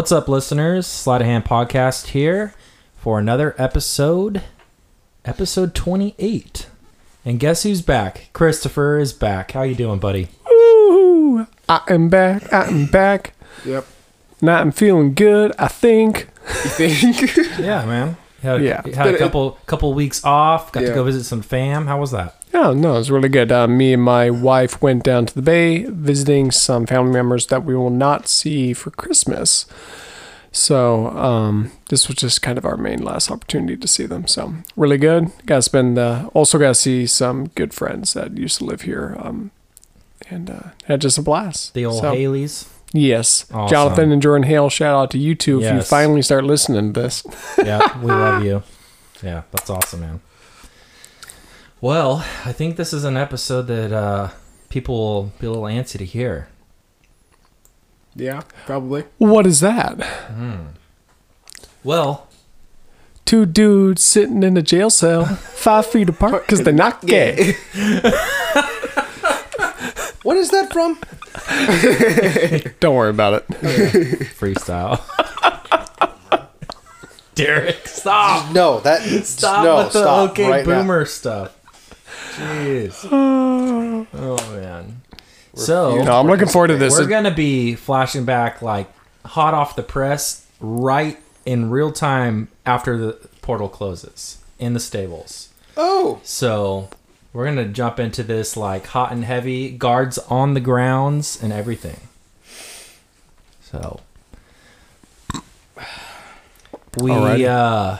What's up, listeners? Sleight of Hand Podcast here for another episode, episode 28. And guess who's back? Christopher is back. How you doing, buddy? Ooh, I am back. I am back. Yep. Now I'm feeling good. I think. You think? Yeah, man. Had a, Yeah. had But a it- couple couple weeks off. Got to go visit some fam. How was that? Oh no, it's really good. Uh, me and my wife went down to the bay visiting some family members that we will not see for Christmas. So um, this was just kind of our main last opportunity to see them. So really good. Got to spend. Uh, also got to see some good friends that used to live here. Um, and uh, had just a blast. The old So, Haleys. Yes, Awesome. Jonathan and Jordan Hale. Shout out to you two if you finally start listening to this. Yeah, we love you. Yeah, that's awesome, man. Well, I think this is an episode that uh, people will be a little antsy to hear. yeah, probably. What is that? Well, Two dudes sitting in a jail cell, five feet apart, because they're not gay. What is that from? Don't worry about it. freestyle. Derek, stop! No, that Stop no, with the stop okay right now. boomer stuff. Jeez. oh man. So No, I'm looking forward to this. we're gonna be flashing back like hot off the press, right in real time after the portal closes in the stables. Oh, So we're gonna jump into this like hot and heavy, guards on the grounds and everything. So we Alrighty. uh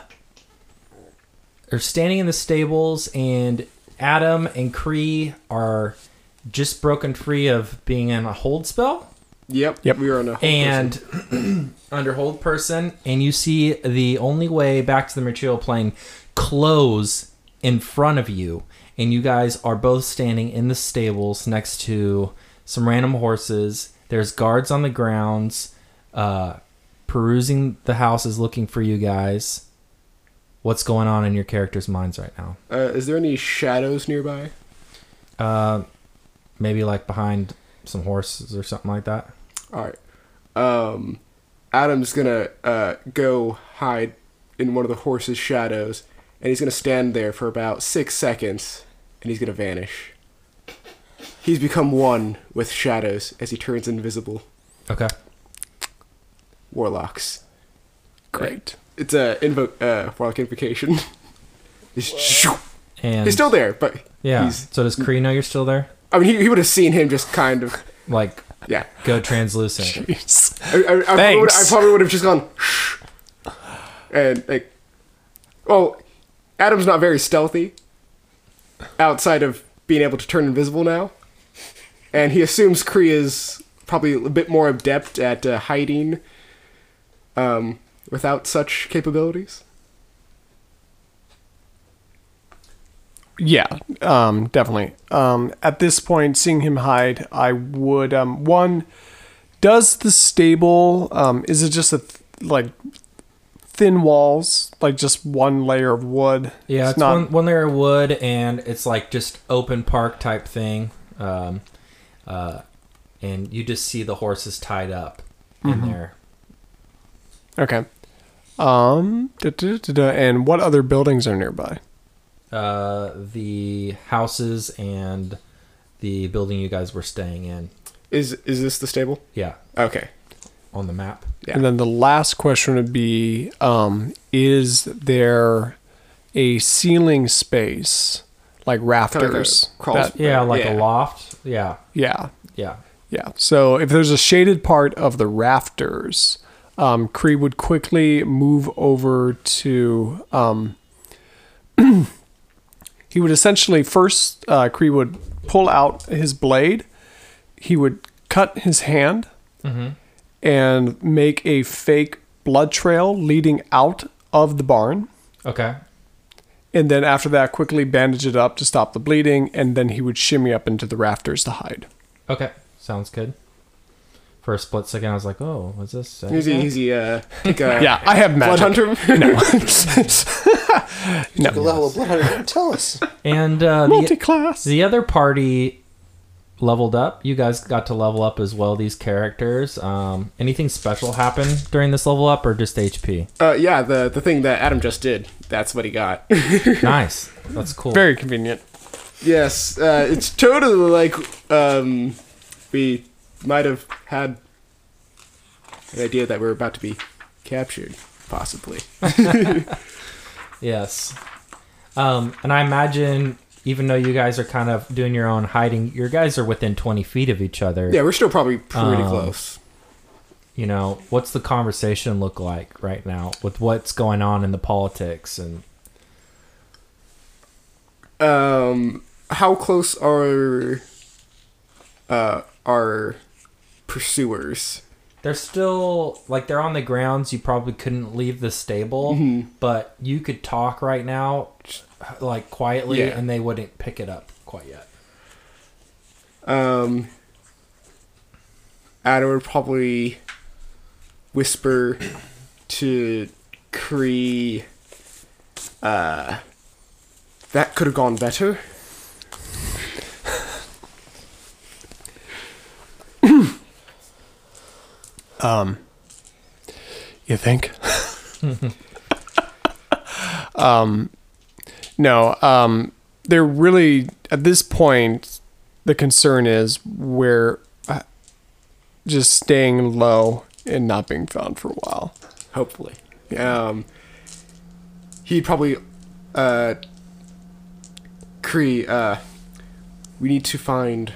are standing in the stables and Adam and Cree are just broken free of being in a hold spell Yep. Yep. We were on a whole and under hold person and you see the only way back to the material plane close in front of you and you guys are both standing in the stables next to some random horses there's guards on the grounds uh perusing the houses looking for you guys what's going on in your characters minds right now Uh, is there any shadows nearby? uh maybe like behind some horses or something like that All right. Um, Adam's gonna uh, go hide in one of the horse's shadows, and he's gonna stand there for about six seconds, and he's gonna vanish. He's become one with shadows as he turns invisible. okay Warlocks. Great. It's a invoke uh, warlock invocation. he's, and he's still there, but yeah he's- so does Cree know you're still there I mean, he, he would have seen him just kind of like yeah. go translucent. Jeez. I, I, I, probably would, I probably would have just gone, Shh. and like, well, Adam's not very stealthy. Outside of being able to turn invisible now, and he assumes Cree is probably a bit more adept at uh, hiding, um, without such capabilities. Yeah, um, definitely. Um, at this point, seeing him hide, I would um, one. Does the stable um, is it just a th- like thin walls, like just one layer of wood? Yeah, it's, one, one layer of wood, and it's like just open park type thing. Um, uh, and you just see the horses tied up in there. Okay. Um, da, da, da, da, and what other buildings are nearby? Uh, the houses and the building you guys were staying in. Is is this the stable? Yeah, Okay. on the map. Yeah. And then the last question would be: um, Is there a ceiling space like rafters? crawl that- Yeah, like a loft. Yeah, yeah, yeah. yeah. So if there's a shaded part of the rafters, um, Cree would quickly move over to. Um, he would essentially first uh, Cree would pull out his blade. He would cut his hand and make a fake blood trail leading out of the barn. Okay. And then after that, quickly bandage it up to stop the bleeding, and then he would shimmy up into the rafters to hide. Okay. Sounds good. For a split second, I was like, "Oh, what's this?" Easy, easy. Uh, take a Yeah, I have magic. blood magic. hunter. the level of blood hunter. Tell us. And uh, the, Multi-class. the other party leveled up. You guys got to level up as well. These characters. Um, anything special happen during this level up, or just HP? Uh, yeah, the the thing that Adam just did. That's what he got. nice. That's cool. Very convenient. yes, uh, it's totally like um, we might have had the idea that we are about to be captured, possibly. Yes. Um, and I imagine, even though you guys are kind of doing your own hiding, your guys are within 20 feet of each other. Yeah, we're still probably pretty Um, close. You know, what's the conversation look like right now with what's going on in the politics and Um, how close are uh our pursuers? they're still like they're on the grounds. You probably couldn't leave the stable, but you could talk right now, like quietly, Yeah. and they wouldn't pick it up quite yet. Um, Adam would probably whisper to Cree, uh, that could have gone better. Um, you think? um, no. Um, they're really at this point. The concern is we're uh, just staying low and not being found for a while. Hopefully. Um, he'd probably, uh, Cree, uh, we need to find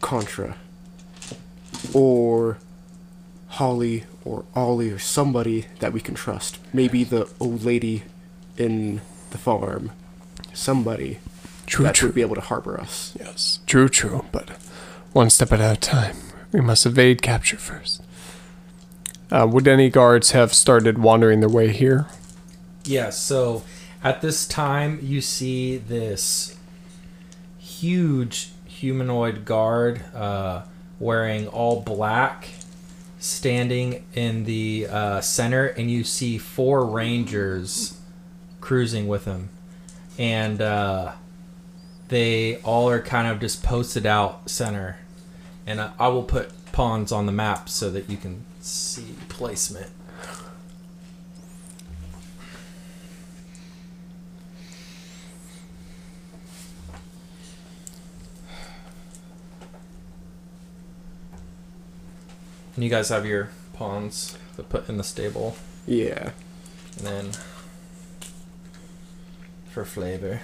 Contra. Or Holly or Ollie or somebody that we can trust. Maybe the old lady in the farm. Somebody True, that true. would be able to harbor us. Yes, true, true. But one step at a time. We must evade capture first. Uh, would any guards have started wandering their way here? Yeah, so at this time you see this huge humanoid guard uh, wearing all black standing in the uh, center, and you see four rangers cruising with him. And uh, they all are kind of just posted out center. And I, I will put pawns on the map so that you can see placement. And you guys have your pawns to put in the stable, Yeah. and then for flavor.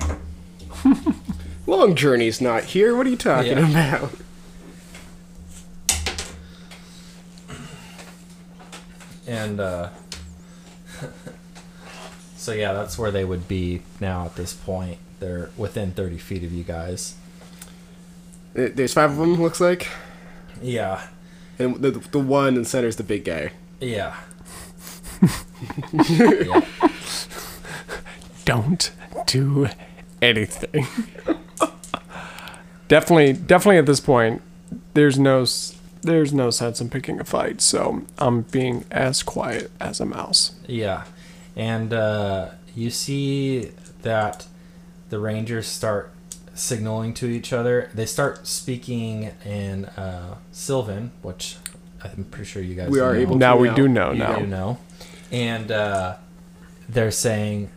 Long Journey's not here. What are you talking Yeah. about? And uh, so yeah, that's where they would be now at this point. They're within thirty feet of you guys. There's five of them, looks like. Yeah, And the, the one in the center is the big guy. yeah. yeah. Don't do anything. definitely, definitely at this point, there's no, there's no sense in picking a fight. So I'm being as quiet as a mouse. Yeah, and uh, you see that the rangers start signaling to each other. They start speaking in uh, Sylvan, which I'm pretty sure you guys We are know. able to now we now. do know you now. do know, and uh, they're saying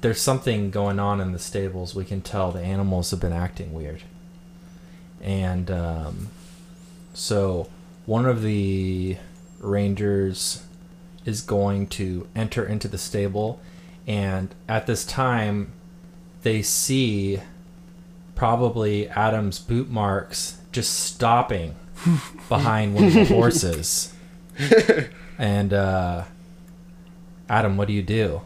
there's something going on in the stables. We can tell the animals have been acting weird, and um, so one of the rangers is going to enter into the stable, and at this time, they see probably Adam's boot marks just stopping behind one of the horses. and uh, Adam, what do you do?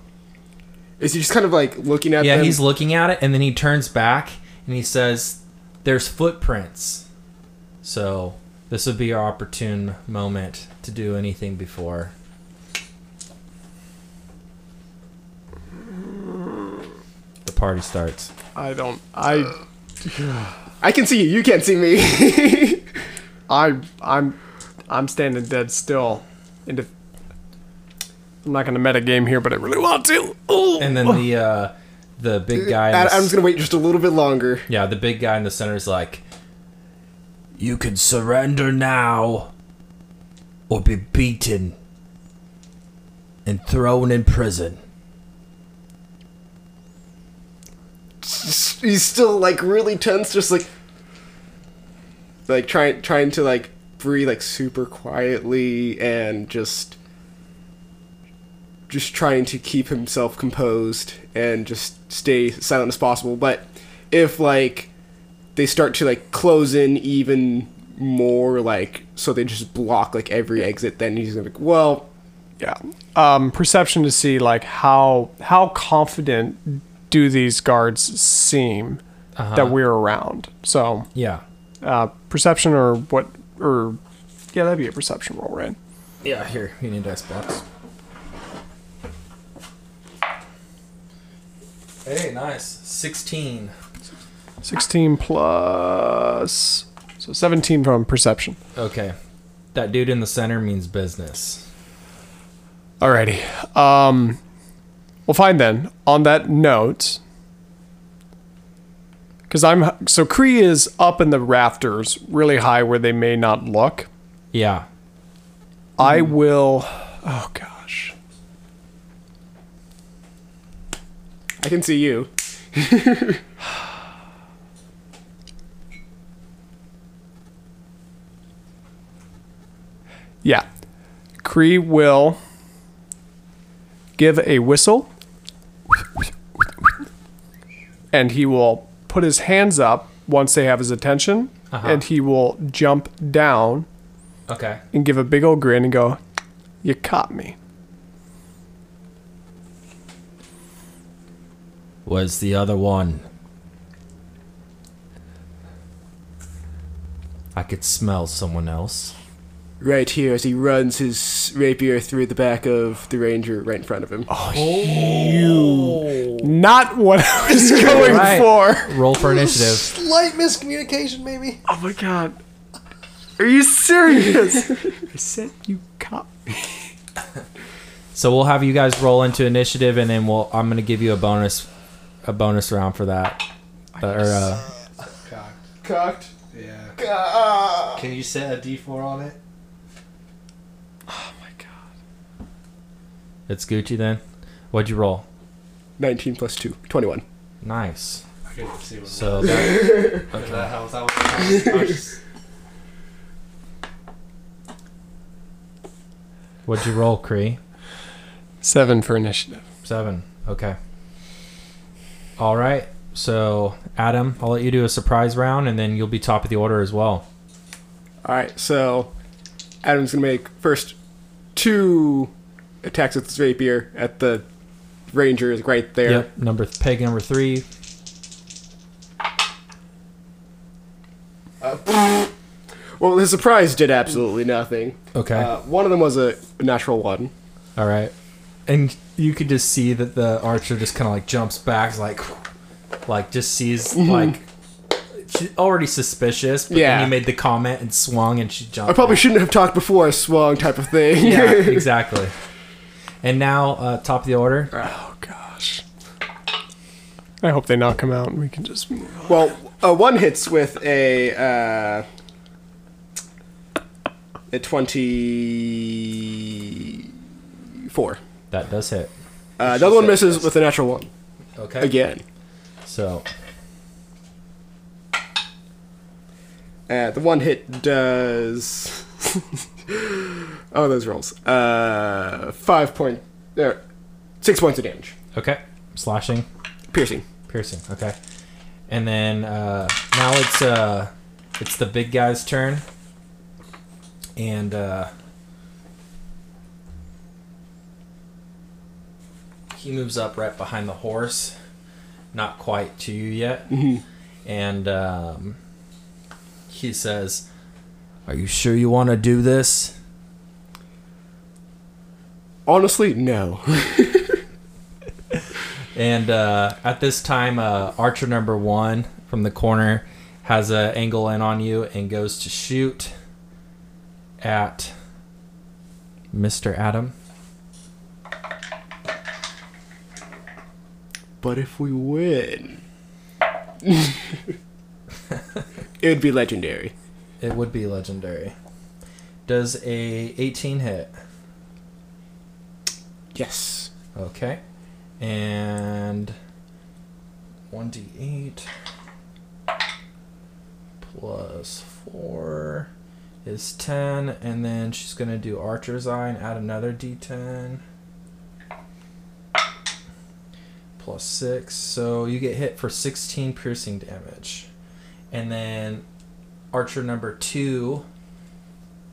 Is he just kind of like looking at yeah, them? he's looking at it, and then he turns back and he says, "There's footprints." So this would be our opportune moment to do anything before. The party starts. I don't. I. I can see you. You can't see me. I. I'm. I'm standing dead still. And if, I'm not gonna meta game here, but I really want to. Ooh. and then the uh, the big guy. in the Ad- s- Adam's gonna wait just a little bit longer. Yeah, the big guy in the center is like, You can surrender now, or be beaten and thrown in prison. He's still like really tense, just like like trying trying to like breathe like super quietly and just just trying to keep himself composed and just stay silent as possible. But if like they start to like close in even more, like so they just block like every exit, then he's gonna be like, well, Yeah. Um, perception to see like how how confident do these guards seem that we're around. So Yeah. uh, perception or what or yeah, that'd be a perception roll, right? Yeah, here, you need dice box. Hey, nice. 16. Sixteen plus so seventeen from perception. Okay. That dude in the center means business. Alrighty. Um, well, fine then. On that note, because I'm so Cree is up in the rafters, really high where they may not look. Yeah. I will. Oh gosh. I can see you. Yeah. Cree will give a whistle, and he will put his hands up once they have his attention, Uh-huh. and he will jump down Okay. and give a big old grin and go, "You caught me." Where's the other one? I could smell someone else. Right here as he runs his rapier through the back of the ranger right in front of him. Oh, you! Not what I was going Right. for. Roll for initiative. Slight miscommunication, maybe. Oh my god. Are you serious? I said you caught me. So we'll have you guys roll into initiative, and then we'll. I'm gonna give you a bonus, a bonus round for that. Uh, or uh, Cocked. Cocked. Yeah. Can you set a D4 on it? Oh my god. It's Gucci then. What'd you roll? 19 plus 2. 21. Nice. I couldn't see what So that, okay. that helps. I was, I was just, what'd you roll, Cree? Seven for initiative. Seven. Okay. All right. So Adam, I'll let you do a surprise round, and then you'll be top of the order as well. Alright, so Adam's gonna make first two attacks with his rapier at the ranger is right there. Yep. Number peg number three. Well, his surprise did absolutely nothing. Okay. Uh, one of them was a natural one. All right. And you could just see that the archer just kind of like jumps back, like, like just sees like she's already suspicious. But Yeah. Then you made the comment and swung, and she jumped. I probably back. shouldn't have talked before I swung, type of thing. Yeah. Exactly. And now, uh, top of the order. Oh gosh. I hope they knock him out and we can just well, uh, one hits with a uh, a twenty-four. That does hit. Uh, the other one misses with a natural one Okay. again. So Uh, the one hit does. oh, those rolls. Uh, five point. There, six points of damage. okay, slashing. Piercing. Piercing. Okay. And then uh, now it's uh, it's the big guy's turn, and uh, he moves up right behind the horse, not quite to you yet, and um, he says, "Are you sure you want to do this?" Honestly, no. And uh, at this time, uh, Archer number one from the corner has an angle in on you and goes to shoot at Mr. Adam. But if we win, it would be legendary. It would be legendary. Does a 18 hit? Yes. Okay. And 1d8 plus 4 is 10. And then she's going to do Archer's Eye and add another d10 plus 6. So you get hit for 16 piercing damage. And then Archer number 2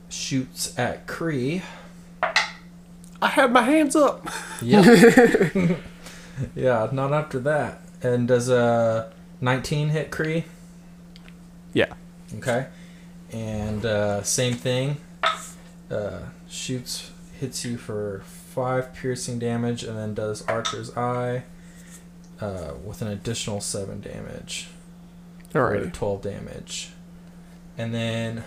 shoots at Cree. I had my hands up. Yep. yeah, not after that. And does a 19 hit Cree? Yeah. Okay. And uh, same thing. Uh, shoots, hits you for 5 piercing damage, and then does Archer's Eye uh, with an additional 7 damage. All right. Alrighty. 12 damage. And then,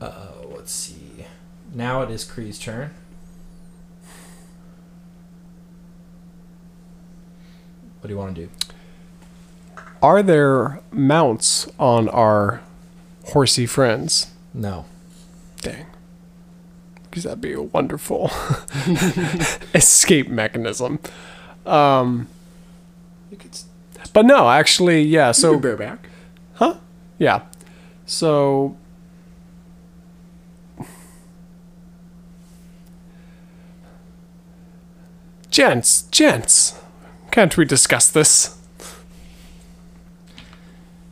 uh, let's see. Now it is Cree's turn. What do you want to do? Are there mounts on our horsey friends? No. Dang. Because that'd be a wonderful escape mechanism. Um, You could s- but no, actually, yeah. so So bareback. Huh? Yeah. So Gents, gents, can't we discuss this?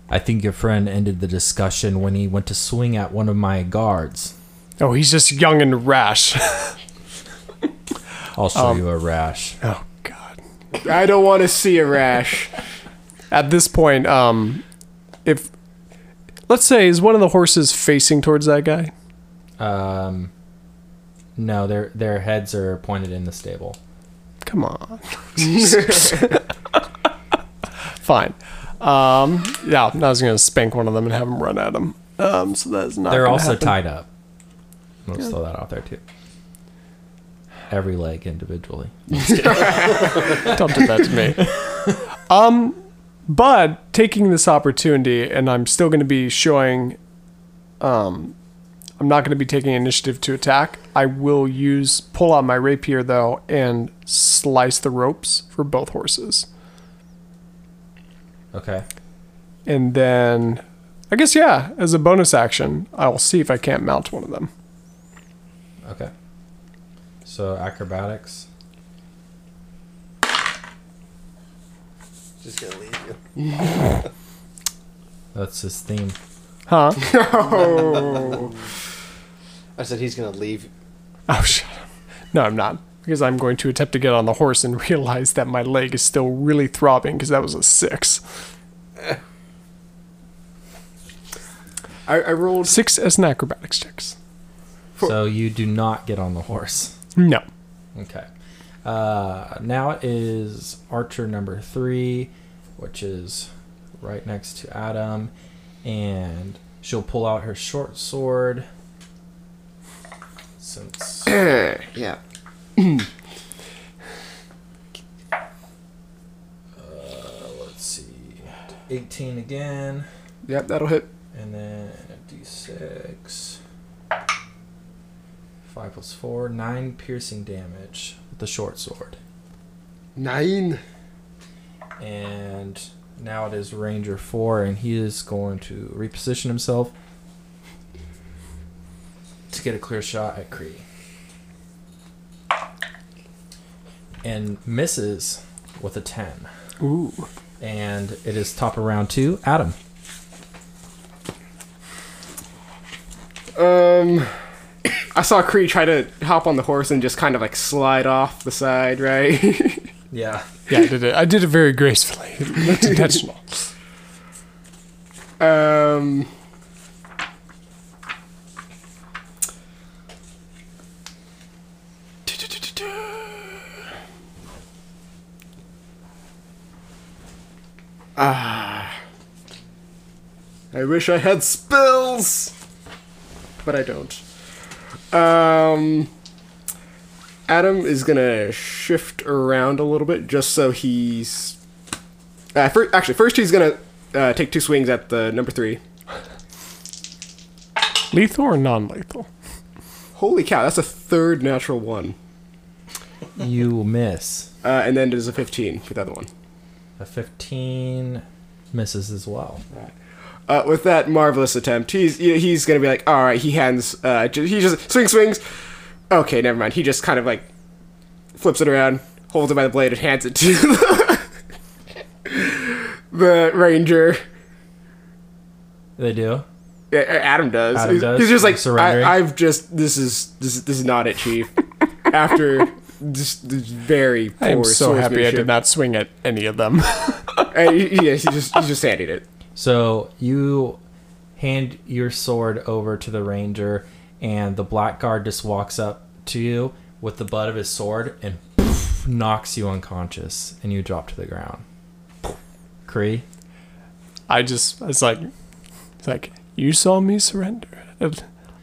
I think your friend ended the discussion when he went to swing at one of my guards. Oh, he's just young and rash. I'll show you a rash. oh god. I don't want to see a rash. At this point, um if let's say is one of the horses facing towards that guy? Um, no, their their heads are pointed in the stable. Come on. Fine. Um, yeah, I was gonna spank one of them and have them run at him. Um, so that's not. They're also happen. tied up. Let's throw that out there too. Every leg individually. Don't do that to me. Um, but taking this opportunity, and I'm still going to be showing. Um, I'm not going to be taking initiative to attack. I will use pull out my rapier though and slice the ropes for both horses, Okay. and then I guess yeah, as a bonus action, I'll see if I can't mount one of them. Okay. So acrobatics. Just gonna leave you. That's his theme. Huh? Oh. I said he's gonna leave. Oh, shut up. No, I'm not. Because I'm going to attempt to get on the horse and realize that my leg is still really throbbing because that was a six. I, I rolled. Six as an acrobatics checks. So you do not get on the horse. No. Okay. Uh, now it is archer number three, which is right next to Adam, and she'll pull out her short sword. Since yeah. let's see, eighteen again, Yep, that'll hit. and then a d6. Five plus four, nine piercing damage the short sword. Nine. And now it is Ranger 4, and he is going to reposition himself to get a clear shot at Cree. And misses with a 10. Ooh. And it is top of round two. Adam. Um, I saw Cree try to hop on the horse and just kind of like slide off the side, right? Yeah. Yeah, I did it. I did it very gracefully. It's intentional. um. Ah. I wish I had spells, but I don't. Um, Adam is gonna shift around a little bit just so he's Uh, fir- actually, first he's gonna uh, take two swings at the number three. Lethal or non-lethal? Holy cow, that's a third natural one. You miss. Uh, and then there's a 15 for the other one. A 15 misses as well. Uh, with that marvelous attempt, he's you know, he's gonna be like, all right. He hands, uh, he just swing swings. Okay, never mind. He just kind of like flips it around, holds it by the blade, and hands it to the, the ranger. They do. Yeah, Adam does. Adam he's, does? he's just like, I, I've just this is this is this is not it, chief. After just this very poor I am so happy I did not swing at any of them. And he, he- yeah, he just he's just handing it. So you hand your sword over to the ranger, and the blackguard just walks up to you with the butt of his sword and poof, knocks you unconscious, and you drop to the ground. Cree, I just, it's like, it's like, you saw me surrender.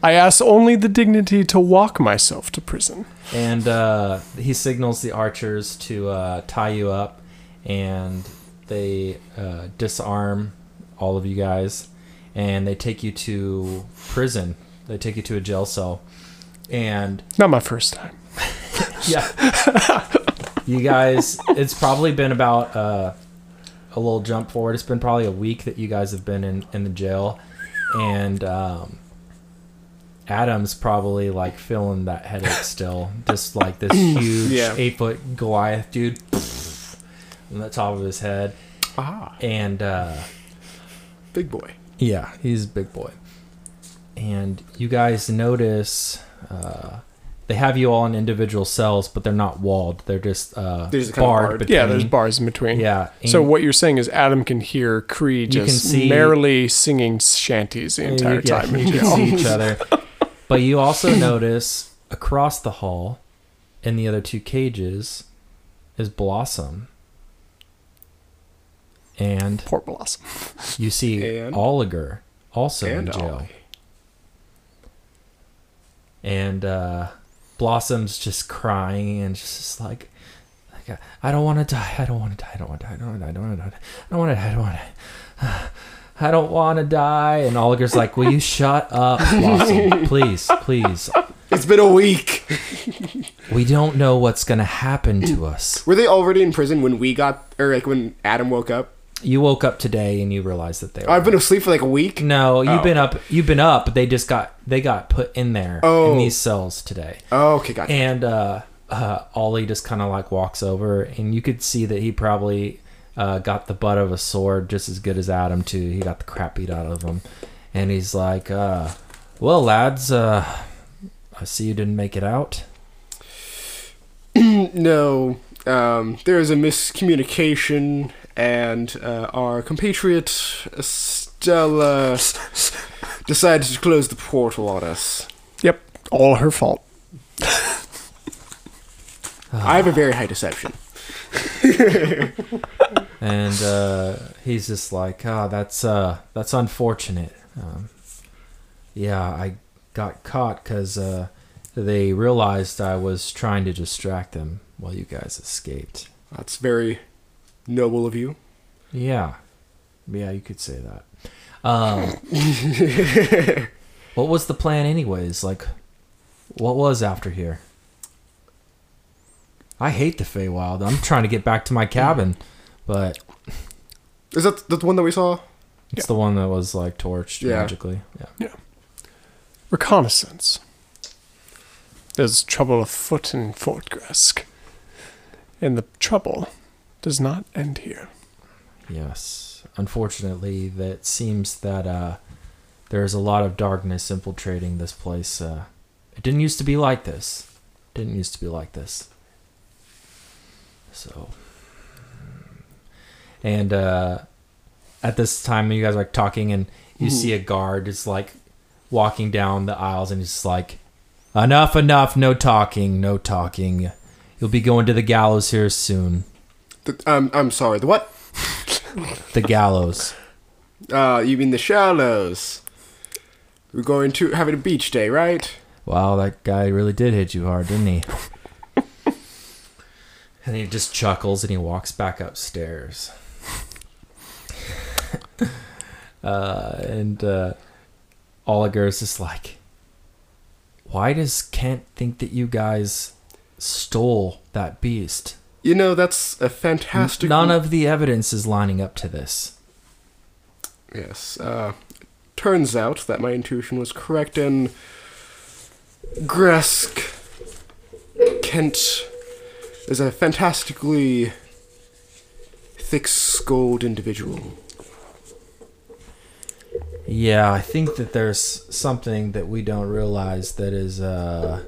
I ask only the dignity to walk myself to prison. and uh, he signals the archers to uh, tie you up, and they uh, disarm all of you guys, and they take you to prison. They take you to a jail cell, and Not my first time. yeah, you guys. It's probably been about uh, a little jump forward. It's been probably a week that you guys have been in in the jail, and um, Adam's probably like feeling that headache still, just like this huge Yeah. eight foot Goliath dude on the top of his head, Ah. and. Uh, Big boy. yeah, he's big boy. And you guys notice uh, they have you all in individual cells, but they're not walled. They're just uh, They're just kind of barred. barred. Yeah, there's bars in between. Yeah. So what you're saying is Adam can hear Cree can just see- merrily singing shanties the entire yeah, time in you can jail. see each other. But you also notice across the hall, in the other two cages, is Blossom. And Poor Blossom. you see And- Oliger also in jail. Ollie. and uh, Blossom's just crying and just like, like I don't want to die. I don't want to die. I don't want to die. I don't want to die. I don't want to die. I don't want to die. I don't want to. I don't want to die. And Oliver's like, "Will you shut up, Blossom? Please, please. It's been a week. We don't know what's gonna happen to us. Were they already in prison when we got, or like when Adam woke up? You woke up today and you realized that they. Were. I've been asleep for like a week. No, you've Oh. been up. You've been up. But they just got. They got put in there Oh. in these cells today. Oh, okay, gotcha. And uh, uh, Ollie just kind of like walks over, and you could see that he probably uh, got the butt of a sword just as good as Adam too. He got the crap beat out of him, and he's like, uh, "Well, lads, uh, I see you didn't make it out." No, um, there is a miscommunication, and uh, our compatriot Stella decided to close the portal on us. Yep, all her fault. I have a very high deception. and uh, he's just like, "Ah, that's uh, that's unfortunate. Um, yeah, I got caught because uh, they realized I was trying to distract them while you guys escaped." That's very noble of you. Yeah, yeah, you could say that. Um, what was the plan, anyways? Like, what was after here? I hate the Feywild. I'm trying to get back to my cabin, but Is that the one that we saw? it's the one that was like torched Yeah. magically. Yeah. Reconnaissance. There's trouble afoot in Fort Gressk. And the trouble does not end here. Yes. Unfortunately, that seems that uh, there's a lot of darkness infiltrating this place. Uh, it didn't used to be like this. Didn't used to be like this. So, and uh, at this time, you guys are like talking, and you see a guard just like walking down the aisles, and he's like, "Enough, enough, no talking, no talking. You'll be going to the gallows here soon. The, um, I'm sorry. The what? The gallows." Uh, you mean the shallows? We're going to having a beach day, right? Wow, that guy really did hit you hard, didn't he? and he just chuckles and he walks back upstairs. Uh, and uh, Oliger is just like, why does Kent think that you guys stole that beast? You know, that's a fantastic. None of the evidence is lining up to this. Yes. Uh, turns out that my intuition was correct, and Gresk Kent is a fantastically thick-skulled individual. Yeah, I think that there's something that we don't realize that is uh,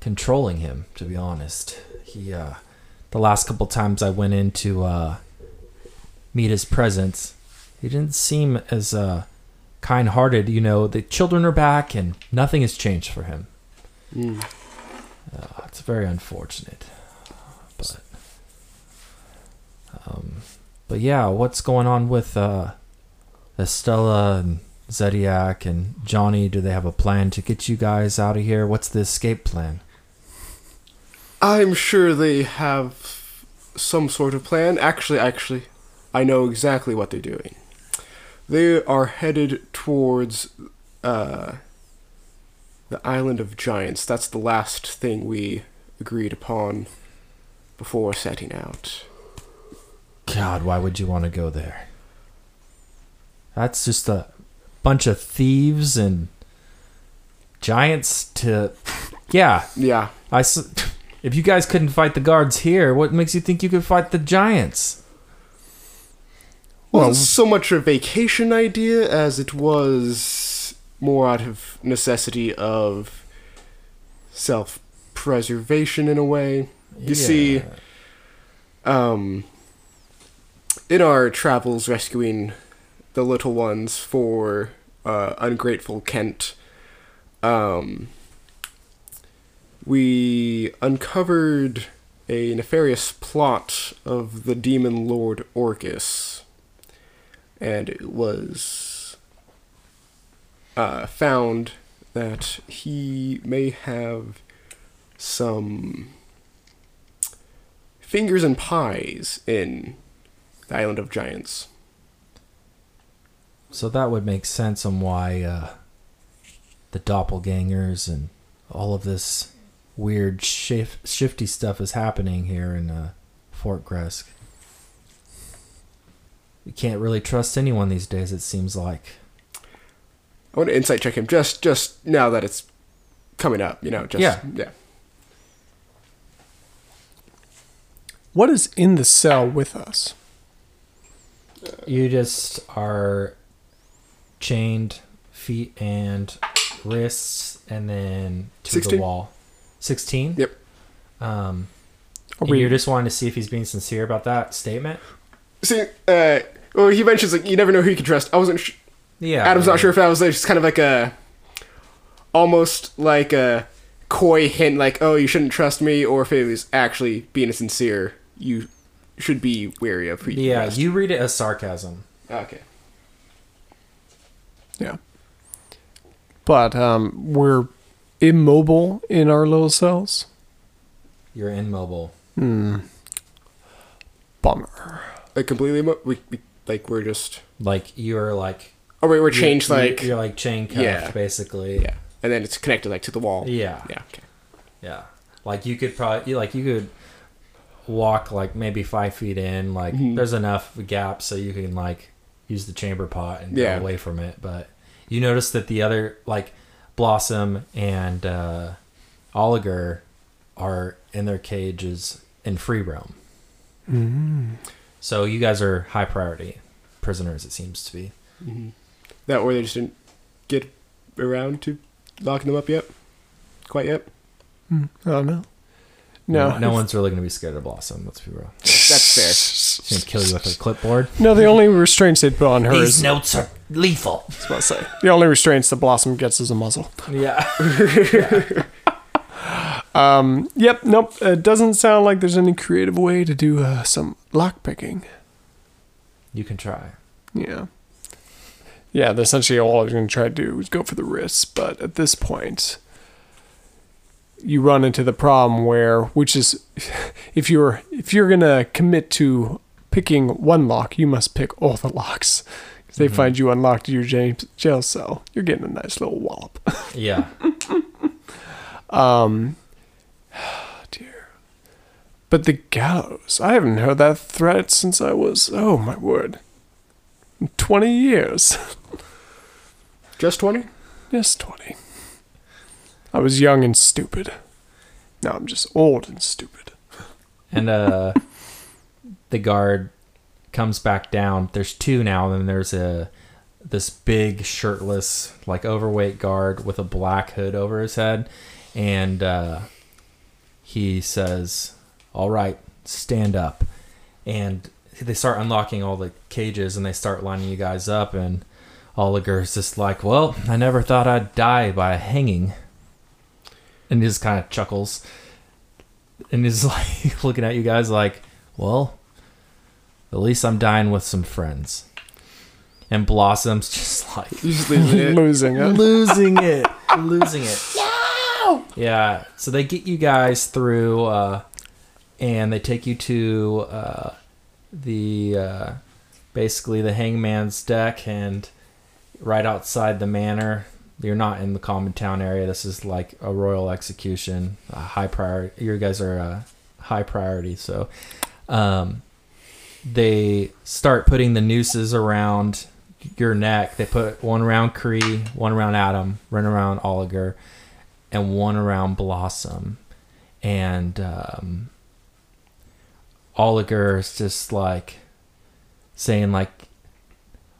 controlling him. To be honest, he uh, the last couple times I went in to uh, meet his presence, he didn't seem as uh, kind-hearted. You know, the children are back and nothing has changed for him. Mm. Uh, it's very unfortunate, but um, but yeah, what's going on with uh, Estella and Zediac and Johnny? Do they have a plan to get you guys out of here? What's the escape plan? I'm sure they have some sort of plan. Actually, actually, I know exactly what they're doing. They are headed towards uh, the island of giants. That's the last thing we agreed upon before setting out. God, why would you want to go there? That's just a bunch of thieves and giants to. Yeah, Yeah, I. s- If you guys couldn't fight the guards here, what makes you think you could fight the giants? wasn't so much a vacation idea as it was more out of necessity of self-preservation in a way. You see, um, in our travels rescuing the little ones for uh, ungrateful Kent, um, we uncovered a nefarious plot of the demon lord Orcus, and it was uh, found that he may have some fingers and pies in the Island of Giants. So that would make sense on why uh, the doppelgangers and all of this weird shif- shifty stuff is happening here in uh, Fort Gressk. You can't really trust anyone these days. It seems like. I want to insight check him just just now that it's coming up. You know, just Yeah. yeah. What is in the cell with us? You just are chained feet and wrists, and then to 16? the wall. Sixteen. Yep. Um, and we- you're just wanting to see if he's being sincere about that statement. See, uh, well, he mentions like you never know who you can trust. I wasn't. Sh- Yeah. Adam's not sure if that was like, just kind of like a, almost like a coy hint, like oh you shouldn't trust me, or if it was actually being sincere, you should be wary of who you Yeah, trust. you read it as sarcasm. Okay. Yeah. But um, we're immobile in our little cells. You're immobile. Hmm. Bummer. Like completely. Mo- we, we like we're just. Like you're like Oh wait, we're changed you're, like you're like chain cuffed Yeah. basically. yeah, and then it's connected like to the wall. Yeah. Yeah. Okay. Yeah. Like you could probably like you could walk like maybe five feet in. Like Mhm. there's enough gap so you can like use the chamber pot and Yeah. go away from it. But you notice that the other like Blossom and uh, Oliger are in their cages in free roam. Mm. So you guys are high priority prisoners. It seems to be. hmm That or they just didn't get around to locking them up yet. Quite yet. Hmm. I don't know. No, no if- one's really gonna be scared of Blossom. Let's be real. That's fair. She's gonna kill you with her clipboard. No, the only restraints they'd put on her is notes are lethal. I was about to say the only restraints that Blossom gets is a muzzle. Yeah. Um. Yep. Nope. It doesn't sound like there's any creative way to do uh, some lock picking. You can try. Yeah. Yeah. Essentially, all I was going to try to do is go for the wrists, but at this point, you run into the problem where, which is, if you're if you're going to commit to picking one lock, you must pick all the locks. If they find you unlocked your jail, jail cell, you're getting a nice little wallop. Yeah. Um, dear. But the gallows, I haven't heard that threat since I was, oh my word, 20 years. Just 20? Yes, 20. I was young and stupid. Now I'm just old and stupid. and uh the guard comes back down there's two now and there's a this big shirtless like overweight guard with a black hood over his head and uh he says all right stand up and they start unlocking all the cages and they start lining you guys up and Oliger's just like well i never thought i'd die by hanging and just kind of chuckles and is like looking at you guys like, well, at least I'm dying with some friends. And Blossom's just like just losing it. Losing it. losing it, losing it. Yeah. So they get you guys through, uh, and they take you to uh, the uh, basically the hangman's deck, and right outside the manor. You're not in the common town area. This is like a royal execution, a high priority. You guys are uh, high priority, so um, they start putting the nooses around your neck. They put one around Cree, one around Adam, one around Oliger, and one around Blossom. And um, Oliger is just like saying, like,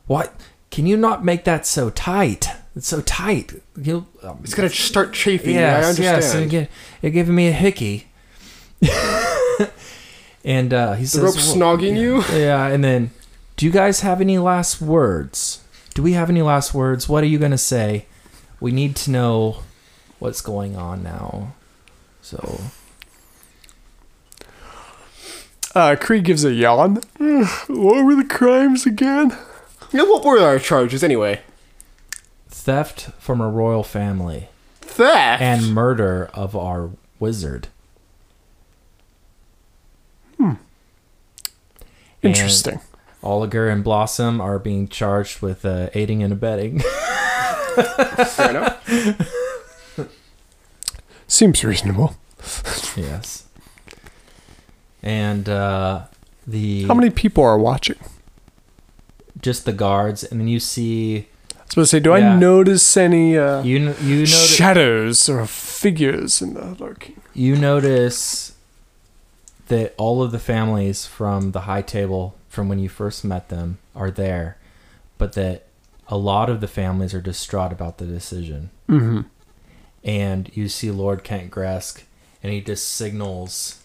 "What? Can you not make that so tight? It's so tight. You, um, It's gonna start chafing. I yes, understand. yes. And again, it giving me a hickey." and uh, he the says, rope "Well, snogging you. yeah, and then, do you guys have any last words? Do we have any last words? What are you gonna say? We need to know what's going on now. So, Uh, Cree gives a yawn. what were the crimes again? Know, what were our charges anyway? Theft from a royal family Theft. and murder of our wizard. And Interesting. Oliger and Blossom are being charged with uh, aiding and abetting. Fair enough. Seems reasonable. yes. And uh, the How many people are watching? just the guards, and then you see supposed to say, do Yeah. I notice any uh, you you notice shadows or figures in the lurking? you notice that all of the families from the high table from when you first met them are there, but that a lot of the families are distraught about the decision. Mm-hmm. And you see Lord Kent Gressk, and he just signals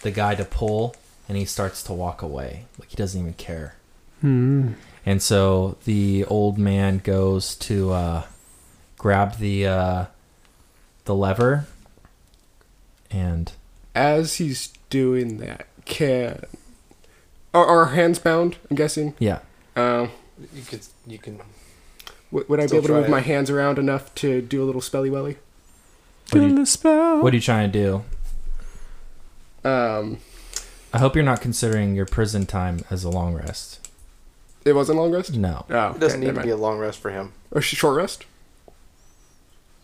the guy to pull, and he starts to walk away. Like he doesn't even care. Hmm. And so the old man goes to uh, grab the uh, the lever, and As he's doing that, can are our hands bound? I'm guessing. yeah, Um, You could, you can. w- would I be Still able to try move it. my hands around enough to do a little spelly welly? What do you- the spell. what are you trying to do? Um, I hope you're not considering your prison time as a long rest. It wasn't long rest. No. Oh, It doesn't okay, need to never be a mind. long rest for him. or sh- short rest.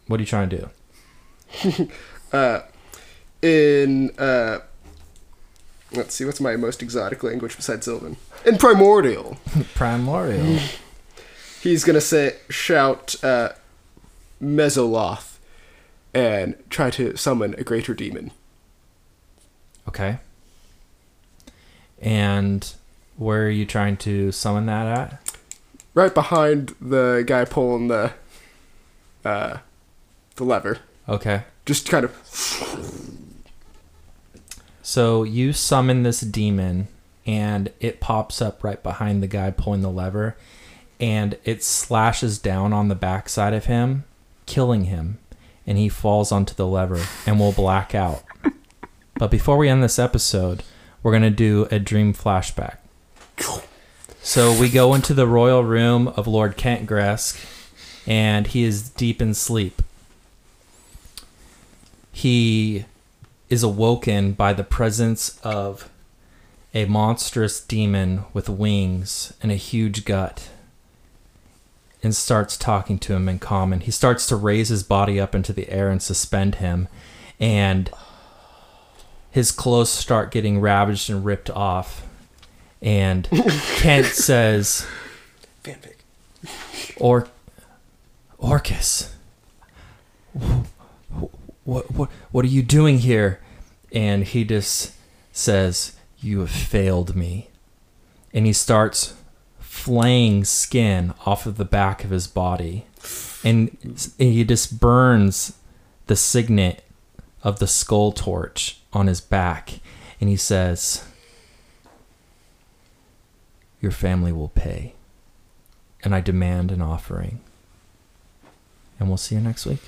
What are you trying to do? Uh, in uh, let's see, what's my most exotic language besides Sylvan? In Primordial, Primordial. he's gonna say shout uh, Mezzoloth and try to summon a greater demon. okay. And where are you trying to summon that at? Right behind the guy pulling the uh, the lever. Okay. Just kind of So you summon this demon, and it pops up right behind the guy pulling the lever, and it slashes down on the backside of him, killing him, and he falls onto the lever and will black out. But before we end this episode, we're gonna do a dream flashback. So we go into the royal room of Lord Kent Gressk, and he is deep in sleep. He is awoken by the presence of a monstrous demon with wings and a huge gut and starts talking to him in common. He starts to raise his body up into the air and suspend him, and his clothes start getting ravaged and ripped off. And Kent says, Fanfic. Or Orcus. What what what are you doing here? And he just says, "You have failed me." And he starts flaying skin off of the back of his body. And he just burns the signet of the skull torch on his back and he says, "Your family will pay." and I demand an offering. And we'll see you next week.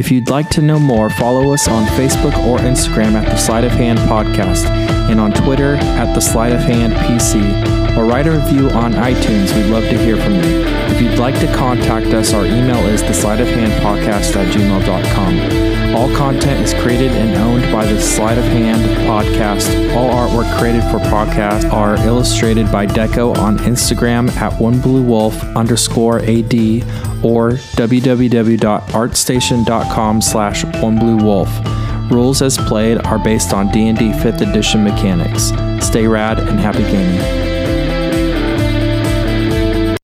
If you'd like to know more, follow us on Facebook or Instagram at the Sleight of Hand Podcast and on Twitter at the Sleight of Hand PC or write a review on iTunes. We'd love to hear from you. If you'd like to contact us, our email is the at gmail.com. All content is created and owned by the Sleight of Hand Podcast. All artwork created for podcast are illustrated by Deco on Instagram at onebluewolf underscore AD or www.artstation.com slash onebluewolf. Rules as played are based on D&D 5th edition mechanics. Stay rad and happy gaming.